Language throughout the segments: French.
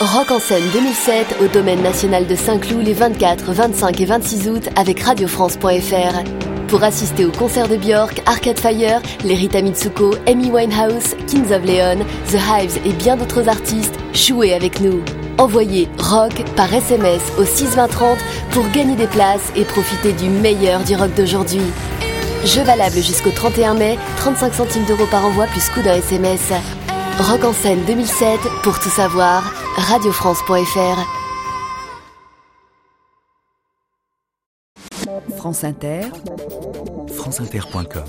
Rock en scène 2007 au domaine national de Saint-Cloud les 24, 25 et 26 août avec radiofrance.fr. Pour assister au concert de Björk, Arcade Fire, les Rita Mitsuko, Amy Winehouse, Kings of Leon, The Hives et bien d'autres artistes, jouez avec nous. Envoyez rock par SMS au 62030 pour gagner des places et profiter du meilleur du rock d'aujourd'hui. Jeu valable jusqu'au 31 mai, 35 centimes d'euros par envoi plus coût d'un SMS. Rock en scène 2007, pour tout savoir, radiofrance.fr. France Inter, franceinter.com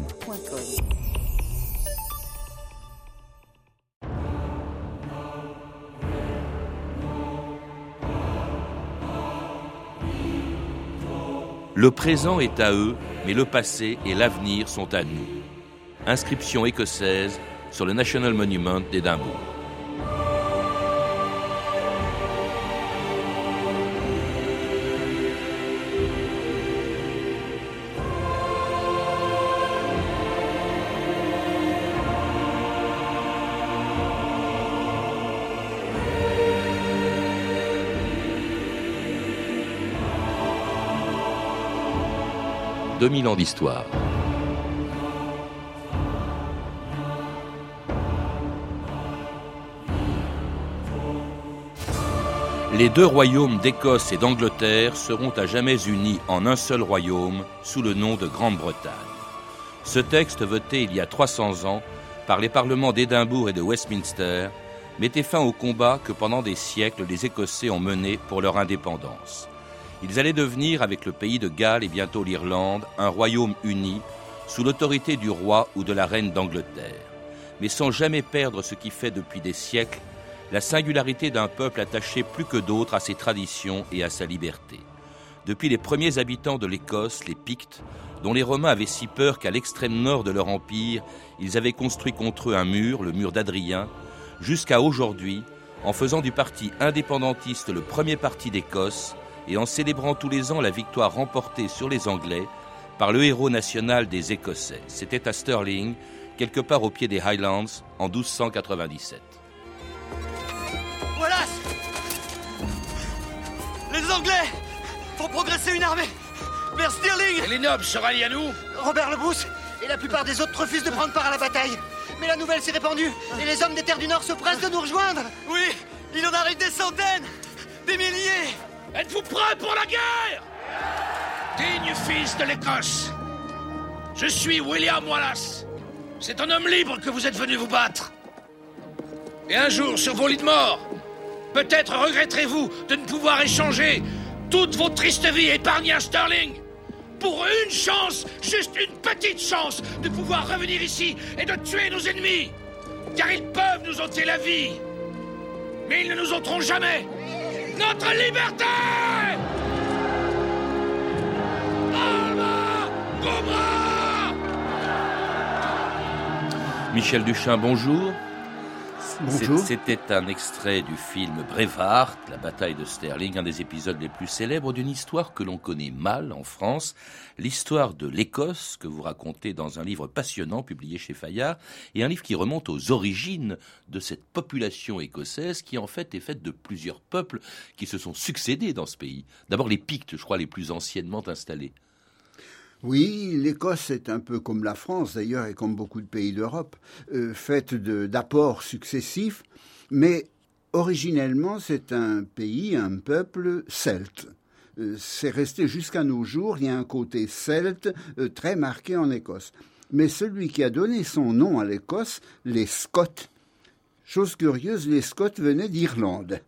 Le présent est à eux, mais le passé et l'avenir sont à nous. Inscription écossaise sur le National Monument d'Édimbourg. « 2000 ans d'histoire. Les deux royaumes d'Écosse et d'Angleterre seront à jamais unis en un seul royaume sous le nom de Grande-Bretagne. Ce texte, voté il y a 300 ans par les parlements d'Édimbourg et de Westminster, mettait fin au combat que pendant des siècles les Écossais ont mené pour leur indépendance. Ils allaient devenir, avec le pays de Galles et bientôt l'Irlande, un royaume uni, sous l'autorité du roi ou de la reine d'Angleterre, mais sans jamais perdre ce qui fait depuis des siècles la singularité d'un peuple attaché plus que d'autres à ses traditions et à sa liberté. Depuis les premiers habitants de l'Écosse, les Pictes, dont les Romains avaient si peur qu'à l'extrême nord de leur empire, ils avaient construit contre eux un mur, le mur d'Adrien, jusqu'à aujourd'hui, en faisant du parti indépendantiste le premier parti d'Écosse et en célébrant tous les ans la victoire remportée sur les Anglais par le héros national des Écossais. C'était à Stirling, quelque part au pied des Highlands, en 1297. Voilà Les Anglais font progresser une armée vers Stirling Et les nobles se rallient à nous Robert le Bruce et la plupart des autres refusent de prendre part à la bataille. Mais la nouvelle s'est répandue et les hommes des terres du Nord se pressent de nous rejoindre. Oui, il en arrive des centaines, des milliers. Êtes-vous prêts pour la guerre? Digne fils de l'Écosse, je suis William Wallace. C'est un homme libre que vous êtes venu vous battre. Et un jour, sur vos lits de mort, peut-être regretterez-vous de ne pouvoir échanger toute votre triste vie épargnée à Sterling pour une chance, juste une petite chance, de pouvoir revenir ici et de tuer nos ennemis. Car ils peuvent nous ôter la vie, mais ils ne nous ôteront jamais notre liberté Michel Duchin, bonjour. Bonjour. C'était un extrait du film Brevard, la bataille de Sterling, un des épisodes les plus célèbres d'une histoire que l'on connaît mal en France, l'histoire de l'Écosse que vous racontez dans un livre passionnant publié chez Fayard, et un livre qui remonte aux origines de cette population écossaise qui en fait est faite de plusieurs peuples qui se sont succédés dans ce pays. D'abord les Pictes, je crois, les plus anciennement installés. Oui, l'Écosse est un peu comme la France d'ailleurs et comme beaucoup de pays d'Europe, euh, faite d'apports successifs, mais originellement c'est un pays, un peuple celte. Euh, c'est resté jusqu'à nos jours, il y a un côté celte euh, très marqué en Écosse. Mais celui qui a donné son nom à l'Écosse, les Scots, chose curieuse, les Scots venaient d'Irlande.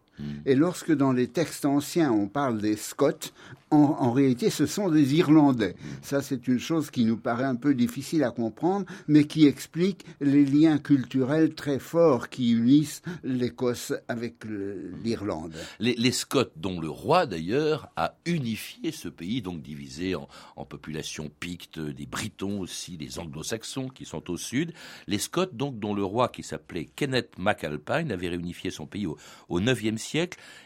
Et lorsque dans les textes anciens on parle des Scots, en, en réalité ce sont des Irlandais. Ça c'est une chose qui nous paraît un peu difficile à comprendre, mais qui explique les liens culturels très forts qui unissent l'Écosse avec l'Irlande. Les, les Scots, dont le roi d'ailleurs a unifié ce pays, donc divisé en, en populations pictes, des Britons aussi, des Anglo-Saxons qui sont au sud. Les Scots, donc, dont le roi qui s'appelait Kenneth MacAlpine avait réunifié son pays au, au IXe siècle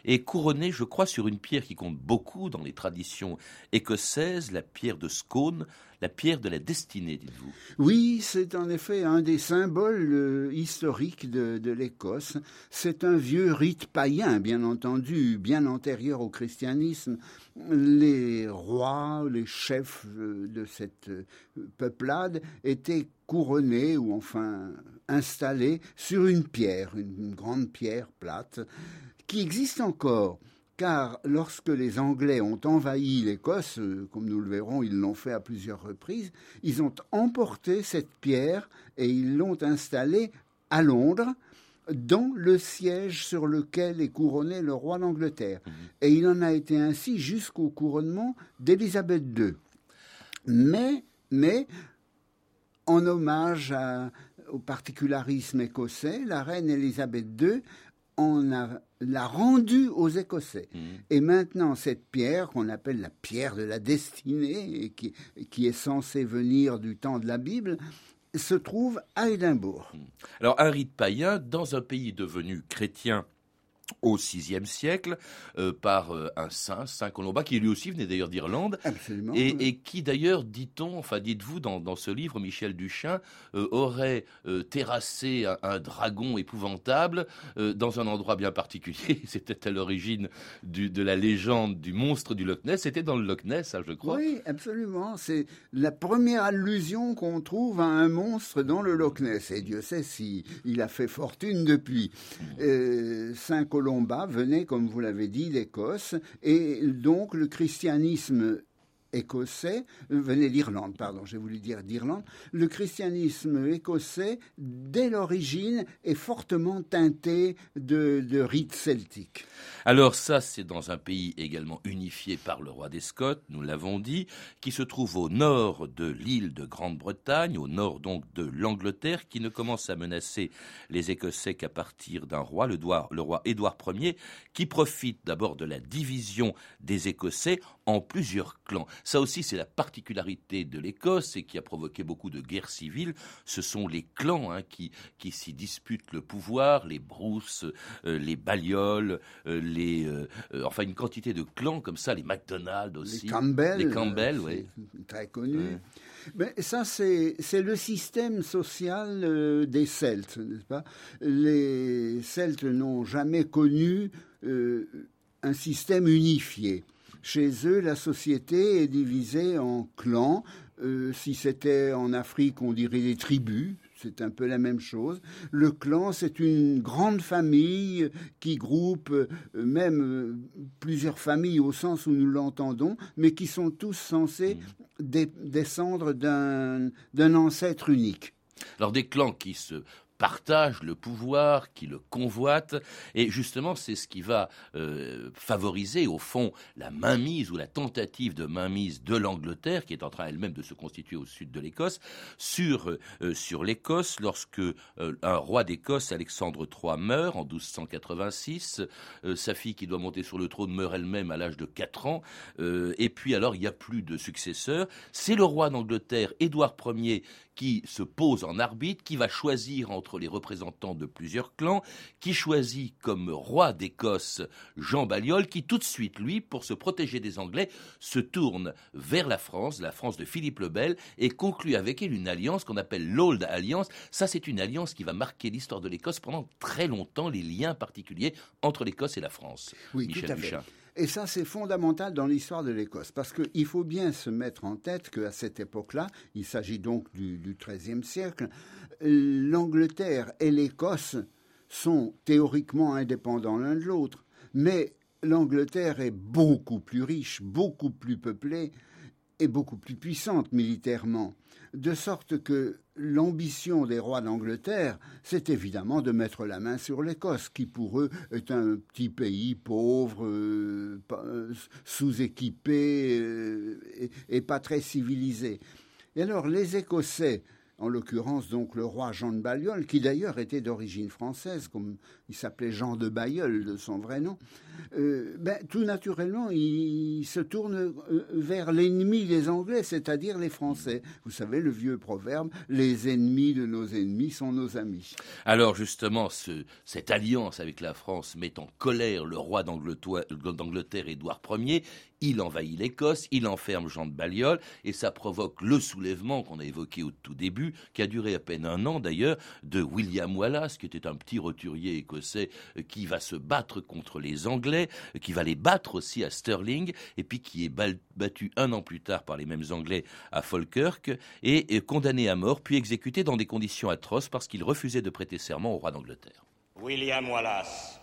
et couronné, je crois, sur une pierre qui compte beaucoup dans les traditions écossaises, la pierre de Scone, la pierre de la destinée, dites-vous. Oui, c'est en effet un des symboles euh, historiques de, de l'Écosse. C'est un vieux rite païen, bien entendu, bien antérieur au christianisme. Les rois, les chefs euh, de cette euh, peuplade étaient couronnés ou enfin installés sur une pierre, une grande pierre plate, qui existe encore car lorsque les Anglais ont envahi l'Écosse, euh, comme nous le verrons, ils l'ont fait à plusieurs reprises, ils ont emporté cette pierre et ils l'ont installée à Londres, dans le siège sur lequel est couronné le roi d'Angleterre. Mmh. Et il en a été ainsi jusqu'au couronnement d'Élisabeth II. Mais, mais, en hommage au particularisme écossais, la reine Élisabeth II on a l'a rendue aux Écossais. Mmh. Et maintenant, cette pierre, qu'on appelle la pierre de la destinée, et qui, qui, est censée venir du temps de la Bible, se trouve à Édimbourg. Mmh. Alors, un rite païen, dans un pays devenu chrétien au VIe siècle euh, par euh, un saint, Saint Colomba, qui lui aussi venait d'ailleurs d'Irlande, et, et, qui d'ailleurs, dit-on, enfin dites-vous dans, dans, ce livre, Michel Duchin euh, aurait terrassé un, dragon épouvantable dans un endroit bien particulier. C'était à l'origine de la légende du monstre du Loch Ness. C'était dans le Loch Ness, ça, je crois. Oui, absolument. C'est la première allusion qu'on trouve à un monstre dans le Loch Ness. Et Dieu sait si il a fait fortune depuis. Saint Colomba venait, comme vous l'avez dit, d'Écosse, et donc le christianisme écossais, euh, venait d'Irlande, pardon, j'ai voulu dire d'Irlande, le christianisme écossais, dès l'origine, est fortement teinté de, rites celtiques. Alors ça, c'est dans un pays également unifié par le roi des Scots, nous l'avons dit, qui se trouve au nord de l'île de Grande-Bretagne, au nord donc de l'Angleterre, qui ne commence à menacer les Écossais qu'à partir d'un roi, le, le roi Édouard Ier, qui profite d'abord de la division des Écossais en plusieurs clans. Ça aussi, c'est la particularité de l'Écosse et qui a provoqué beaucoup de guerres civiles. Ce sont les clans hein, qui, qui s'y disputent le pouvoir, les Bruce, euh, les Balliol, euh, les, euh, enfin une quantité de clans comme ça, les MacDonald aussi. Les Campbell. Les Campbell, oui. Très connu. Mais ça, c'est le système social des Celtes, n'est-ce pas? Les Celtes n'ont jamais connu un système unifié. Chez eux, la société est divisée en clans. Euh, si c'était en Afrique, on dirait des tribus. C'est un peu la même chose. Le clan, c'est une grande famille qui groupe euh, même euh, plusieurs familles au sens où nous l'entendons, mais qui sont tous censés descendre d'un ancêtre unique. Alors des clans qui se partage le pouvoir, qui le convoite. Et justement, c'est ce qui va euh, favoriser, au fond, la mainmise ou la tentative de mainmise de l'Angleterre, qui est en train elle-même de se constituer au sud de l'Écosse, sur, euh, sur l'Écosse, lorsque euh, un roi d'Écosse, Alexandre III, meurt en 1286. sa fille, qui doit monter sur le trône, meurt elle-même à l'âge de 4 ans. et puis alors, il n'y a plus de successeur. C'est le roi d'Angleterre, Édouard Ier, qui se pose en arbitre, qui va choisir entre les représentants de plusieurs clans, qui choisit comme roi d'Écosse Jean Balliol, qui tout de suite, lui, pour se protéger des Anglais, se tourne vers la France, la France de Philippe le Bel, et conclut avec elle une alliance qu'on appelle l'Old Alliance. Ça, c'est une alliance qui va marquer l'histoire de l'Écosse pendant très longtemps, les liens particuliers entre l'Écosse et la France. Oui, tout à fait. Et ça, c'est fondamental dans l'histoire de l'Écosse, parce qu'il faut bien se mettre en tête qu'à cette époque-là, il s'agit donc du, XIIIe siècle, l'Angleterre et l'Écosse sont théoriquement indépendants l'un de l'autre, mais l'Angleterre est beaucoup plus riche, beaucoup plus peuplée et beaucoup plus puissante militairement, de sorte que l'ambition des rois d'Angleterre, c'est évidemment de mettre la main sur l'Écosse, qui pour eux est un petit pays pauvre, euh, euh, sous-équipé euh, et, pas très civilisé. Et alors les Écossais en l'occurrence donc le roi Jean de Balliol, qui d'ailleurs était d'origine française, comme il s'appelait Jean de Bailleul de son vrai nom, euh, ben, tout naturellement, il, se tourne euh, vers l'ennemi des Anglais, c'est-à-dire les Français. Vous savez, le vieux proverbe, les ennemis de nos ennemis sont nos amis. Alors justement, cette alliance avec la France met en colère le roi d'Angleterre, Édouard Ier, il envahit l'Écosse, il enferme Jean de Balliol, et ça provoque le soulèvement qu'on a évoqué au tout début, qui a duré à peine un an d'ailleurs, de William Wallace, qui était un petit roturier écossais euh, qui va se battre contre les Anglais, euh, qui va les battre aussi à Stirling, et puis qui est battu un an plus tard par les mêmes Anglais à Falkirk, et condamné à mort, puis exécuté dans des conditions atroces parce qu'il refusait de prêter serment au roi d'Angleterre. William Wallace,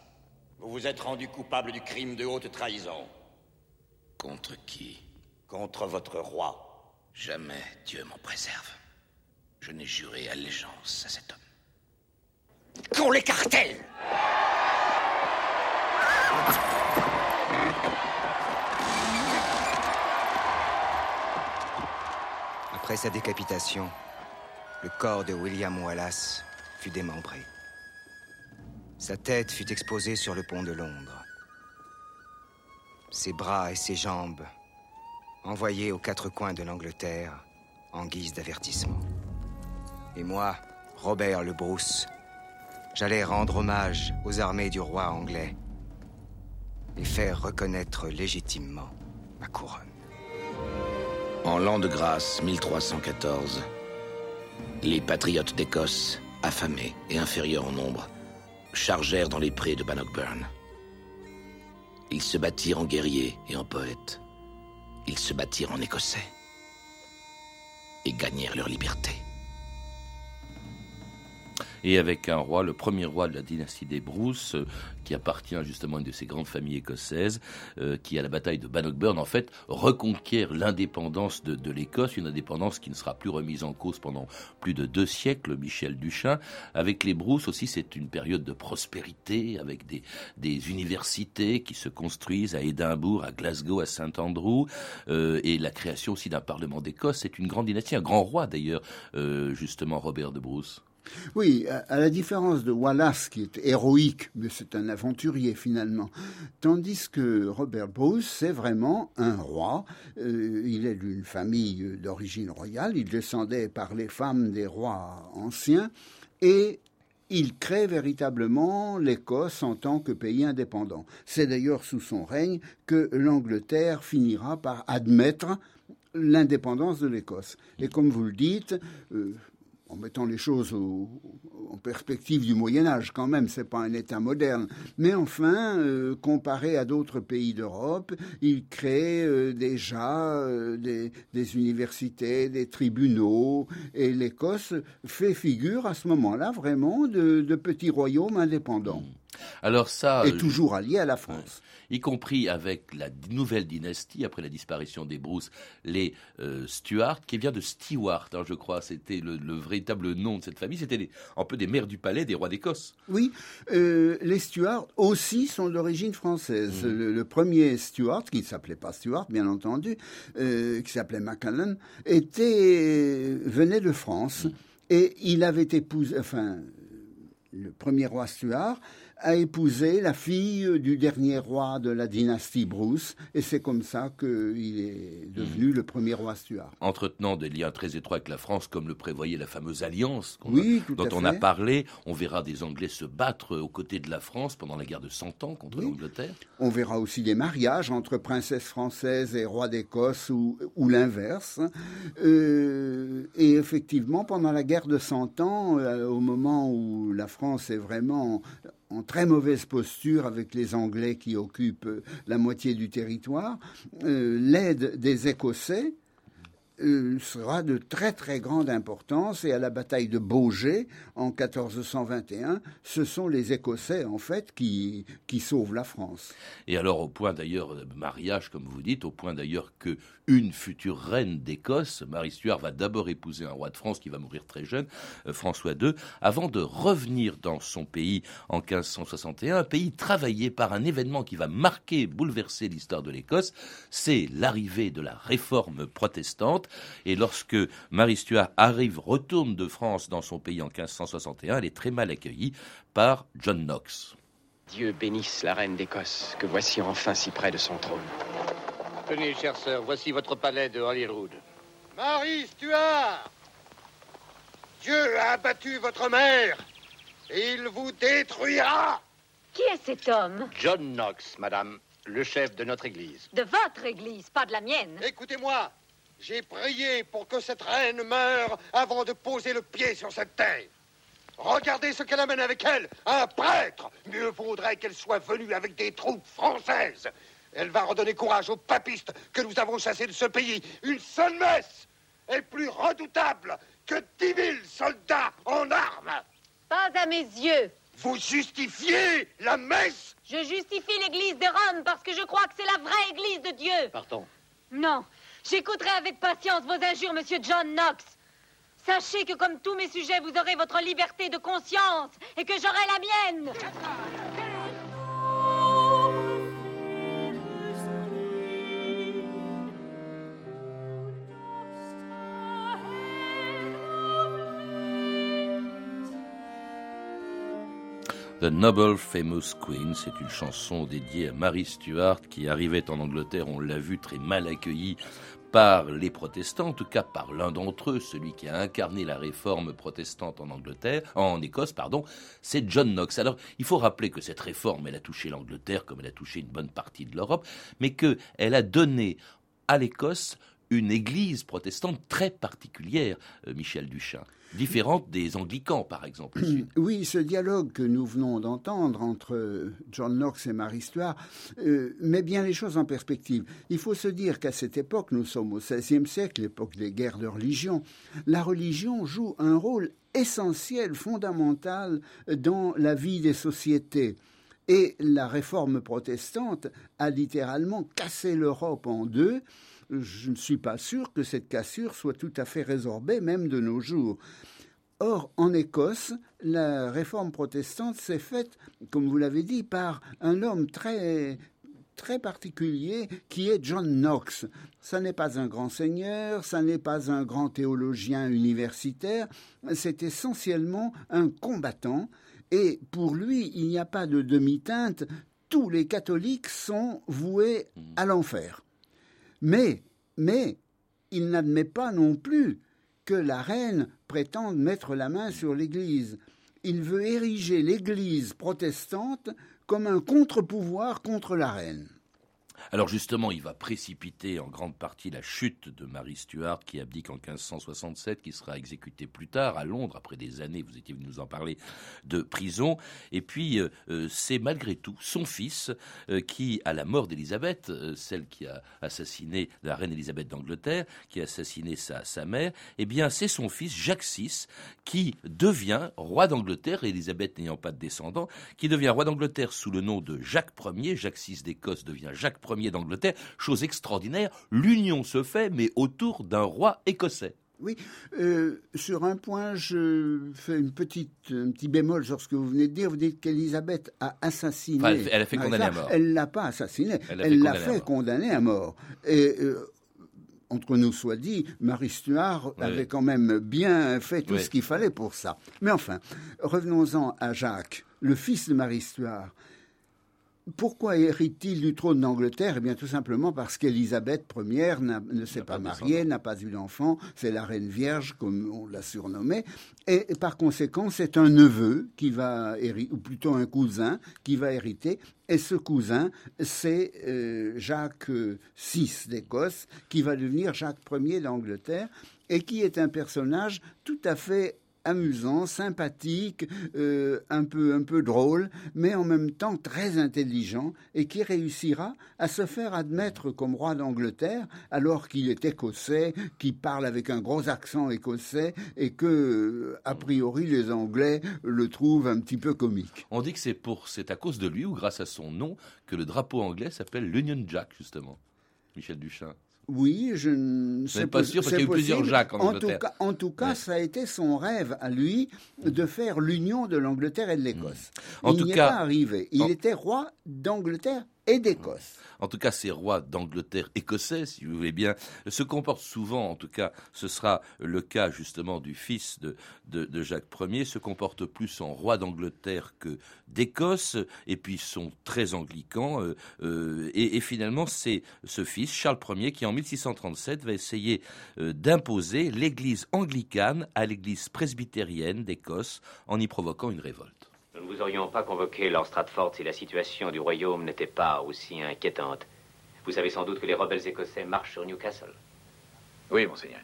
vous vous êtes rendu coupable du crime de haute trahison. Contre qui Contre votre roi. Jamais Dieu m'en préserve. Je n'ai juré allégeance à cet homme. Qu'on l'écartèle Après sa décapitation, le corps de William Wallace fut démembré. Sa tête fut exposée sur le pont de Londres ses bras et ses jambes envoyés aux quatre coins de l'Angleterre en guise d'avertissement. Et moi, Robert le Bruce, j'allais rendre hommage aux armées du roi anglais et faire reconnaître légitimement ma couronne. En l'an de grâce 1314, les patriotes d'Écosse, affamés et inférieurs en nombre, chargèrent dans les prés de Bannockburn. Ils se battirent en guerriers et en poètes. Ils se battirent en écossais. Et gagnèrent leur liberté et avec un roi, le premier roi de la dynastie des Bruce, euh, qui appartient justement à une de ces grandes familles écossaises, euh, qui à la bataille de Bannockburn en fait reconquiert l'indépendance de, l'Écosse, une indépendance qui ne sera plus remise en cause pendant plus de deux siècles. Michel Duchin, avec les Bruce aussi, c'est une période de prospérité avec des, universités qui se construisent à Édimbourg, à Glasgow, à Saint-Andrew, euh, et la création aussi d'un parlement d'Écosse. C'est une grande dynastie, un grand roi d'ailleurs, justement Robert de Bruce. Oui, à la différence de Wallace, qui est héroïque, mais c'est un aventurier finalement, tandis que Robert Bruce, c'est vraiment un roi. Euh, il est d'une famille d'origine royale, il descendait par les femmes des rois anciens, et il crée véritablement l'Écosse en tant que pays indépendant. C'est d'ailleurs sous son règne que l'Angleterre finira par admettre l'indépendance de l'Écosse. Et comme vous le dites, euh, en mettant les choses en perspective du Moyen Âge quand même, c'est pas un État moderne. Mais enfin, euh, comparé à d'autres pays d'Europe, il crée euh, déjà euh, des, universités, des tribunaux, et l'Écosse fait figure à ce moment-là vraiment de, de petit royaume indépendant. Alors ça, et toujours allié à la France y compris avec la nouvelle dynastie, après la disparition des Bruce, les euh, Stuart, qui vient de Stewart, hein, je crois, c'était le, véritable nom de cette famille, c'était un peu des mères du palais des rois d'Écosse. Oui, euh, les Stuart aussi sont d'origine française. Mmh. Le, premier Stuart, qui ne s'appelait pas Stuart, bien entendu, euh, qui s'appelait Macallan, était, venait de France. Mmh. Et il avait épousé, enfin, le premier roi Stuart a épousé la fille du dernier roi de la dynastie Bruce, et c'est comme ça qu'il est devenu le premier roi Stuart. Entretenant des liens très étroits avec la France, comme le prévoyait la fameuse alliance dont on a parlé, on verra des Anglais se battre aux côtés de la France pendant la guerre de Cent Ans contre l'Angleterre. On verra aussi des mariages entre princesses françaises et rois d'Écosse ou, l'inverse. Euh, et effectivement, pendant la guerre de Cent Ans, euh, au moment où la France est vraiment en très mauvaise posture avec les Anglais qui occupent euh, la moitié du territoire, euh, l'aide des Écossais euh, sera de très très grande importance. Et à la bataille de Beaugé en 1421, ce sont les Écossais en fait qui, qui sauvent la France. Et alors au point d'ailleurs mariage comme vous dites, au point d'ailleurs que une future reine d'Écosse, Marie Stuart va d'abord épouser un roi de France qui va mourir très jeune, euh, François II, avant de revenir dans son pays en 1561, un pays travaillé par un événement qui va marquer, bouleverser l'histoire de l'Écosse, c'est l'arrivée de la réforme protestante Et lorsque Marie Stuart arrive, retourne de France dans son pays en 1561, elle est très mal accueillie par John Knox. Dieu bénisse la reine d'Écosse, que voici enfin si près de son trône. Tenez, chère sœur, voici votre palais de Holyrood. Marie Stuart Dieu a abattu votre mère et il vous détruira Qui est cet homme? John Knox, madame, le chef de notre église. De votre église, pas de la mienne. Écoutez-moi, j'ai prié pour que cette reine meure avant de poser le pied sur cette terre. Regardez ce qu'elle amène avec elle, un prêtre. Mieux vaudrait qu'elle soit venue avec des troupes françaises. Elle va redonner courage aux papistes que nous avons chassés de ce pays. Une seule messe est plus redoutable que dix mille soldats en armes. Pas à mes yeux. Vous justifiez la messe? Je justifie l'église de Rome parce que je crois que c'est la vraie église de Dieu. Pardon. Non, j'écouterai avec patience vos injures, monsieur John Knox. Sachez que comme tous mes sujets, vous aurez votre liberté de conscience et que j'aurai la mienne. The Noble Famous Queen, c'est une chanson dédiée à Mary Stuart qui arrivait en Angleterre, on l'a vu, très mal accueillie par les protestants, en tout cas par l'un d'entre eux, celui qui a incarné la réforme protestante en Angleterre, en Écosse, pardon, c'est John Knox. Alors, il faut rappeler que cette réforme, elle a touché l'Angleterre comme elle a touché une bonne partie de l'Europe, mais qu'elle a donné à l'Écosse une église protestante très particulière, euh, Michel Duchin, différente des anglicans, par exemple. Oui, ce dialogue que nous venons d'entendre entre John Knox et Marie Stuart euh, met bien les choses en perspective. Il faut se dire qu'à cette époque, nous sommes au XVIe siècle, l'époque des guerres de religion, la religion joue un rôle essentiel, fondamental dans la vie des sociétés. Et la réforme protestante a littéralement cassé l'Europe en deux je ne suis pas sûr que cette cassure soit tout à fait résorbée, même de nos jours. Or, en Écosse, la réforme protestante s'est faite, comme vous l'avez dit, par un homme très très particulier qui est John Knox. Ça n'est pas un grand seigneur, ça n'est pas un grand théologien universitaire, c'est essentiellement un combattant. Et pour lui, il n'y a pas de demi-teinte, tous les catholiques sont voués à l'enfer. Mais, mais, il n'admet pas non plus que la reine prétende mettre la main sur l'Église. Il veut ériger l'Église protestante comme un contre-pouvoir contre la reine. Alors justement, il va précipiter en grande partie la chute de Marie Stuart qui abdique en 1567, qui sera exécutée plus tard à Londres après des années, vous étiez venu nous en parler, de prison. Et puis euh, euh, c'est malgré tout son fils euh, qui, à la mort d'Élisabeth, celle qui a assassiné la reine Élisabeth d'Angleterre, qui a assassiné sa, mère, eh bien c'est son fils Jacques VI qui devient roi d'Angleterre, Élisabeth n'ayant pas de descendant, qui devient roi d'Angleterre sous le nom de Jacques Ier. Jacques VI d'Écosse devient Jacques Ier d'Angleterre. Chose extraordinaire, l'union se fait, mais autour d'un roi écossais. Oui, euh, sur un point, je fais une petite, un petit bémol sur ce que vous venez de dire. Vous dites qu'Elisabeth a assassiné. Enfin, elle, elle, a fait condamner à mort. Elle l'a pas assassiné. Elle l'a fait, condamner à mort. Et euh, entre nous soit dit, Marie Stuart oui. avait quand même bien fait tout oui. ce qu'il fallait pour ça. Mais enfin, revenons-en à Jacques, le fils de Marie Stuart. Pourquoi hérite-t-il du trône d'Angleterre? Eh bien, tout simplement parce qu'Élisabeth Ier ne s'est pas, pas mariée, n'a pas eu d'enfant, c'est la reine vierge, comme on l'a surnommée, et par conséquent, c'est un neveu qui va hériter, ou plutôt un cousin qui va hériter, et ce cousin, c'est euh, Jacques VI d'Écosse, qui va devenir Jacques Ier d'Angleterre, et qui est un personnage tout à fait amusant, sympathique, euh, un peu un peu drôle, mais en même temps très intelligent et qui réussira à se faire admettre comme roi d'Angleterre alors qu'il est écossais, qui parle avec un gros accent écossais et que a priori les Anglais le trouvent un petit peu comique. On dit que c'est pour c'est à cause de lui ou grâce à son nom que le drapeau anglais s'appelle l'Union Jack justement. Michel Duchin. Oui, je ne sais pas sûr parce qu'il y a eu plusieurs Jacques en, en Angleterre. Tout cas, en tout cas, ouais. ça a été son rêve à lui de faire l'union de l'Angleterre et de l'Écosse. Mmh. En il tout n'y cas, est pas arrivé. Il en... était roi d'Angleterre et d'Écosse. En tout cas, ces rois d'Angleterre écossais, si vous voulez bien, se comportent souvent, en tout cas, ce sera le cas justement du fils de, de, Jacques Ier, se comportent plus en roi d'Angleterre que d'Écosse, et puis sont très anglicans. Euh, euh, et, finalement, c'est ce fils, Charles Ier, qui en 1637 va essayer euh, d'imposer l'Église anglicane à l'Église presbytérienne d'Écosse en y provoquant une révolte. Nous aurions pas convoqué Lord Stratford si la situation du royaume n'était pas aussi inquiétante. Vous savez sans doute que les rebelles écossais marchent sur Newcastle. Oui, monseigneur.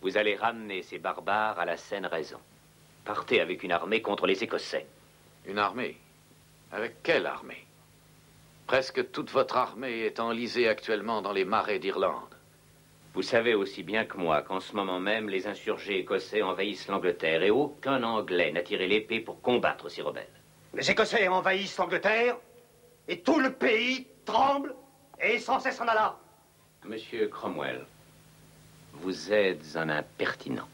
Vous allez ramener ces barbares à la saine raison. Partez avec une armée contre les Écossais. Une armée? Avec quelle armée? Presque toute votre armée est enlisée actuellement dans les marais d'Irlande. Vous savez aussi bien que moi qu'en ce moment même, les insurgés écossais envahissent l'Angleterre et aucun Anglais n'a tiré l'épée pour combattre ces rebelles. Les Écossais envahissent l'Angleterre et tout le pays tremble et est sans cesse en alarme. Monsieur Cromwell, vous êtes un impertinent.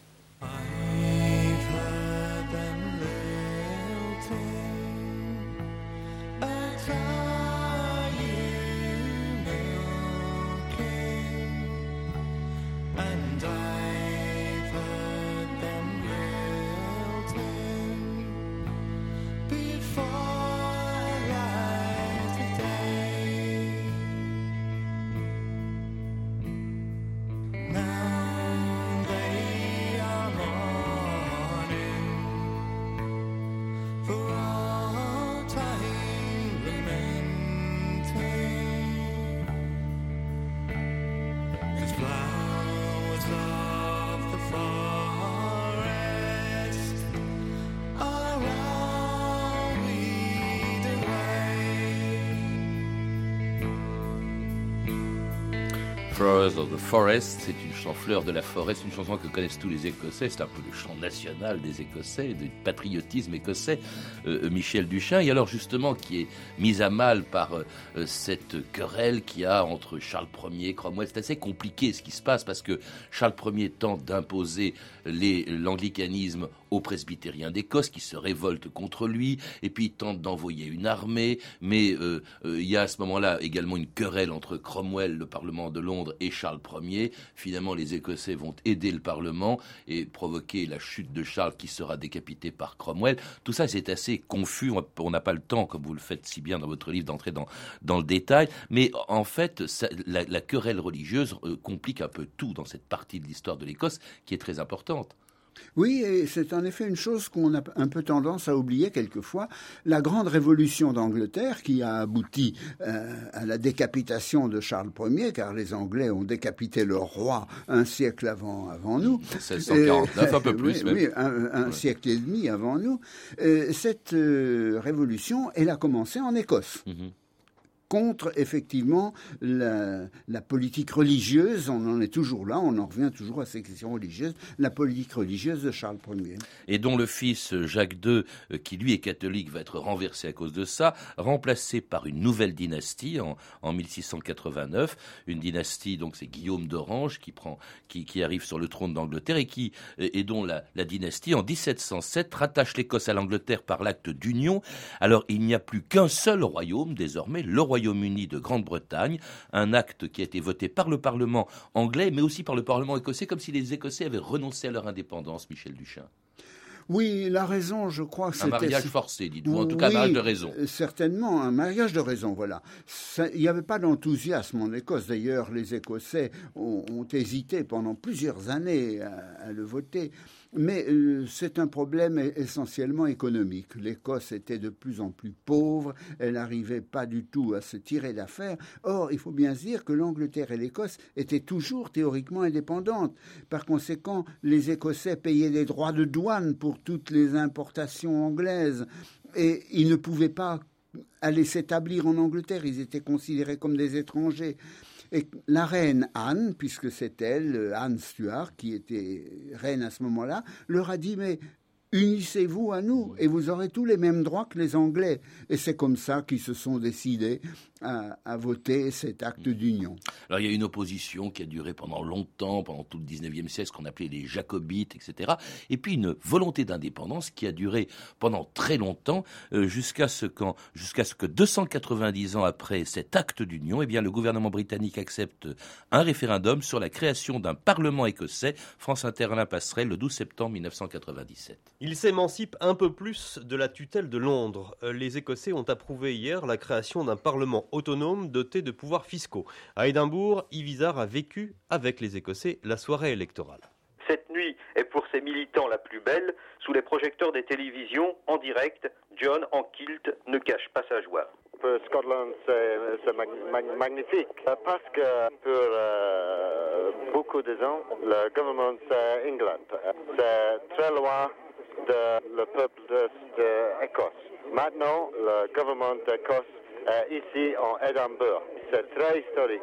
Of the Forest, de la forêt, c'est une chanson que connaissent tous les Écossais, c'est un peu le chant national des Écossais, du patriotisme écossais, euh, euh, Michel Duchin, et alors justement qui est mise à mal par euh, cette querelle qu'il y a entre Charles Ier et Cromwell. C'est assez compliqué ce qui se passe parce que Charles Ier tente d'imposer l'anglicanisme aux presbytériens d'Écosse qui se révoltent contre lui, et puis il tente d'envoyer une armée, mais il y a à ce moment-là également une querelle entre Cromwell, le Parlement de Londres, et Charles Ier. Finalement, les Écossais vont aider le Parlement et provoquer la chute de Charles qui sera décapité par Cromwell. Tout ça, c'est assez confus. On n'a pas le temps, comme vous le faites si bien dans votre livre, d'entrer dans, dans le détail. Mais en fait, la, querelle religieuse euh, complique un peu tout dans cette partie de l'histoire de l'Écosse qui est très importante. Oui, et c'est en effet une chose qu'on a un peu tendance à oublier quelquefois. La grande révolution d'Angleterre qui a abouti euh, à la décapitation de Charles Ier, car les Anglais ont décapité leur roi un siècle avant, avant nous. 1649, un peu plus. Oui, un, siècle et demi avant nous. Euh, cette euh, révolution, elle a commencé en Écosse. Mhm contre effectivement la, politique religieuse. On en est toujours là, on en revient toujours à ces questions religieuses, la politique religieuse de Charles Ier. Et dont le fils Jacques II, euh, qui lui est catholique, va être renversé à cause de ça, remplacé par une nouvelle dynastie en, en 1689, une dynastie donc c'est Guillaume d'Orange qui qui, qui, arrive sur le trône d'Angleterre et qui et dont la, la dynastie en 1707 rattache l'Écosse à l'Angleterre par l'acte d'union. Alors il n'y a plus qu'un seul royaume désormais, le royaume Royaume-Uni de Grande-Bretagne, un acte qui a été voté par le Parlement anglais, mais aussi par le Parlement écossais, comme si les Écossais avaient renoncé à leur indépendance, Michel Duchin. Oui, la raison, je crois, c'était... Un mariage forcé, dites-vous, en tout cas un mariage de raison. Certainement, un mariage de raison, voilà. Il n'y avait pas d'enthousiasme en Écosse. D'ailleurs, les Écossais ont, hésité pendant plusieurs années à le voter. Mais euh, c'est un problème essentiellement économique. L'Écosse était de plus en plus pauvre, elle n'arrivait pas du tout à se tirer d'affaire. Or, il faut bien se dire que l'Angleterre et l'Écosse étaient toujours théoriquement indépendantes. Par conséquent, les Écossais payaient des droits de douane pour toutes les importations anglaises et ils ne pouvaient pas aller s'établir en Angleterre, ils étaient considérés comme des étrangers. Et la reine Anne, puisque c'est elle, euh, Anne Stuart, qui était reine à ce moment-là, leur a dit Mais unissez-vous à nous et vous aurez tous les mêmes droits que les Anglais. Et c'est comme ça qu'ils se sont décidés à, voter cet acte d'union. Alors il y a une opposition qui a duré pendant longtemps, pendant tout le 19e siècle, ce qu'on appelait les jacobites, etc. Et puis une volonté d'indépendance qui a duré pendant très longtemps, euh, jusqu'à ce, jusqu'à ce que 290 ans après cet acte d'union, eh bien, le gouvernement britannique accepte un référendum sur la création d'un parlement écossais. France Inter Alain Passerelle le 12 septembre 1997. Il s'émancipe un peu plus de la tutelle de Londres. Euh, les Écossais ont approuvé hier la création d'un parlement autonome doté de pouvoirs fiscaux. À Édimbourg, Ivisar a vécu avec les Écossais la soirée électorale. Cette nuit est pour ses militants la plus belle. Sous les projecteurs des télévisions, en direct, John en kilt ne cache pas sa joie. Pour Scotland, c'est magnifique parce que pour euh, beaucoup de gens, le gouvernement c'est England. C'est très loin de le peuple d'Écosse. Maintenant, le gouvernement d'Écosse euh, ici en Édimbourg. C'est très historique.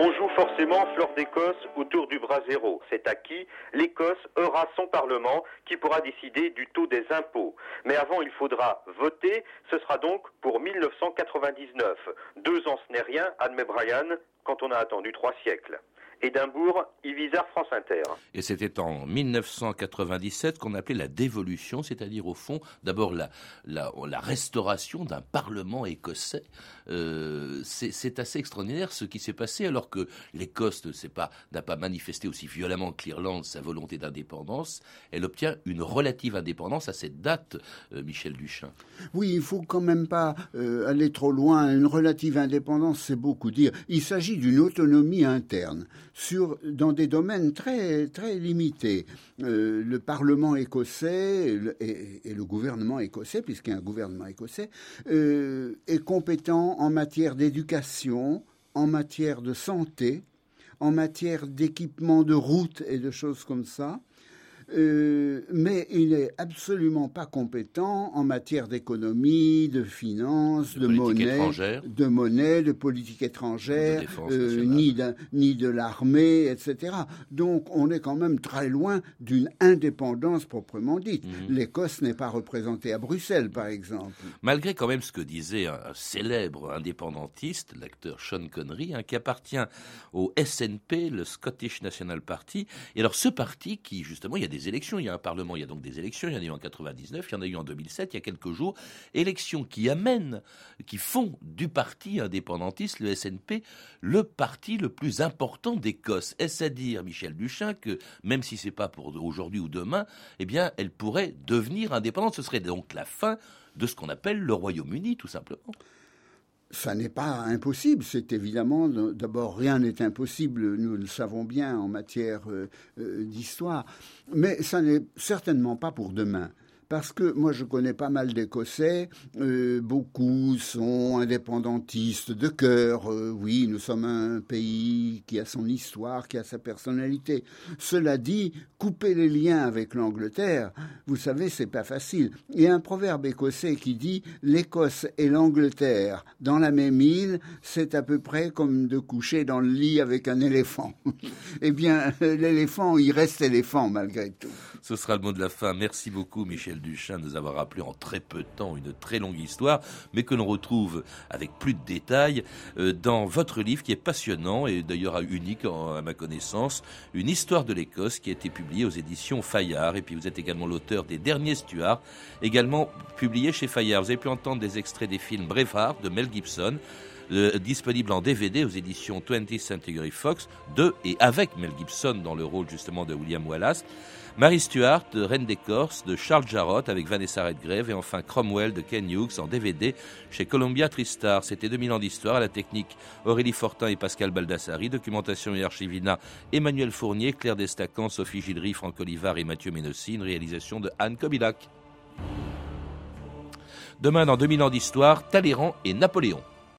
On joue forcément Fleur d'Écosse autour du brasero. C'est acquis. L'Écosse aura son Parlement qui pourra décider du taux des impôts. Mais avant, il faudra voter. Ce sera donc pour 1999. Deux ans, ce n'est rien, admet Brian, quand on a attendu trois siècles. Édimbourg, Ivisar, France Inter. Et c'était en 1997 qu'on appelait la dévolution, c'est-à-dire au fond, d'abord la, la, restauration d'un parlement écossais. Euh, c'est assez extraordinaire ce qui s'est passé alors que l'Écosse n'a pas, pas manifesté aussi violemment que l'Irlande sa volonté d'indépendance. Elle obtient une relative indépendance à cette date, euh, Michel Duchin. Oui, il faut quand même pas euh, aller trop loin. Une relative indépendance, c'est beaucoup dire. Il s'agit d'une autonomie interne sur, dans des domaines très, très limités. Euh, le Parlement écossais et, le gouvernement écossais, puisqu'il y a un gouvernement écossais, euh, est compétent en matière d'éducation, en matière de santé, en matière d'équipement de routes et de choses comme ça. Euh, mais il n'est absolument pas compétent en matière d'économie, de finances, de, monnaie, de monnaie, de politique étrangère, euh, ni, de, ni de l'armée, etc. Donc on est quand même très loin d'une indépendance proprement dite. Mhm. L'Écosse n'est pas représentée à Bruxelles, par exemple. Malgré quand même ce que disait un, célèbre indépendantiste, l'acteur Sean Connery, hein, qui appartient au SNP, le Scottish National Party. Et alors ce parti qui, justement, il y a des élections. Il y a un Parlement, il y a donc des élections. Il y en a eu en 99, il y en a eu en 2007, il y a quelques jours. Élections qui amènent, qui font du parti indépendantiste, le SNP, le parti le plus important d'Écosse. Est-ce à dire, Michel Duchin, que même si c'est pas pour aujourd'hui ou demain, eh bien, elle pourrait devenir indépendante? Ce serait donc la fin de ce qu'on appelle le Royaume-Uni, tout simplement ça n'est pas impossible. C'est évidemment, d'abord, rien n'est impossible, nous le savons bien en matière euh, euh, d'histoire, mais ça n'est certainement pas pour demain parce que moi je connais pas mal d'Écossais, euh, beaucoup sont indépendantistes de cœur, euh, oui, nous sommes un pays qui a son histoire, qui a sa personnalité. Cela dit, couper les liens avec l'Angleterre, vous savez, c'est pas facile. Il y a un proverbe écossais qui dit l'Écosse et l'Angleterre dans la même île, c'est à peu près comme de coucher dans le lit avec un éléphant. eh bien, l'éléphant, il reste éléphant malgré tout. Ce sera le mot de la fin. Merci beaucoup, Michel. Duchin nous avoir rappelé en très peu de temps une très longue histoire, mais que l'on retrouve avec plus de détails euh, dans votre livre qui est passionnant et d'ailleurs unique à ma connaissance, une histoire de l'Écosse qui a été publiée aux éditions Fayard. Et puis vous êtes également l'auteur des Derniers Stuarts, également publié chez Fayard. Vous avez pu entendre des extraits des films Braveheart de Mel Gibson. Euh, disponible en DVD aux éditions 20th Century Fox, de et avec Mel Gibson dans le rôle justement de William Wallace. Marie Stuart Reine des de Charles Jarrott avec Vanessa Redgrave et enfin Cromwell de Ken Hughes en DVD chez Columbia Tristar. C'était 2000 ans d'histoire à la technique Aurélie Fortin et Pascal Baldassari, documentation et archivina Emmanuel Fournier, Claire Destacan, Sophie Gilry, Franck Olivard et Mathieu Ménossi, réalisation de Anne Kobilac. Demain dans 2000 ans d'histoire, Talleyrand et Napoléon.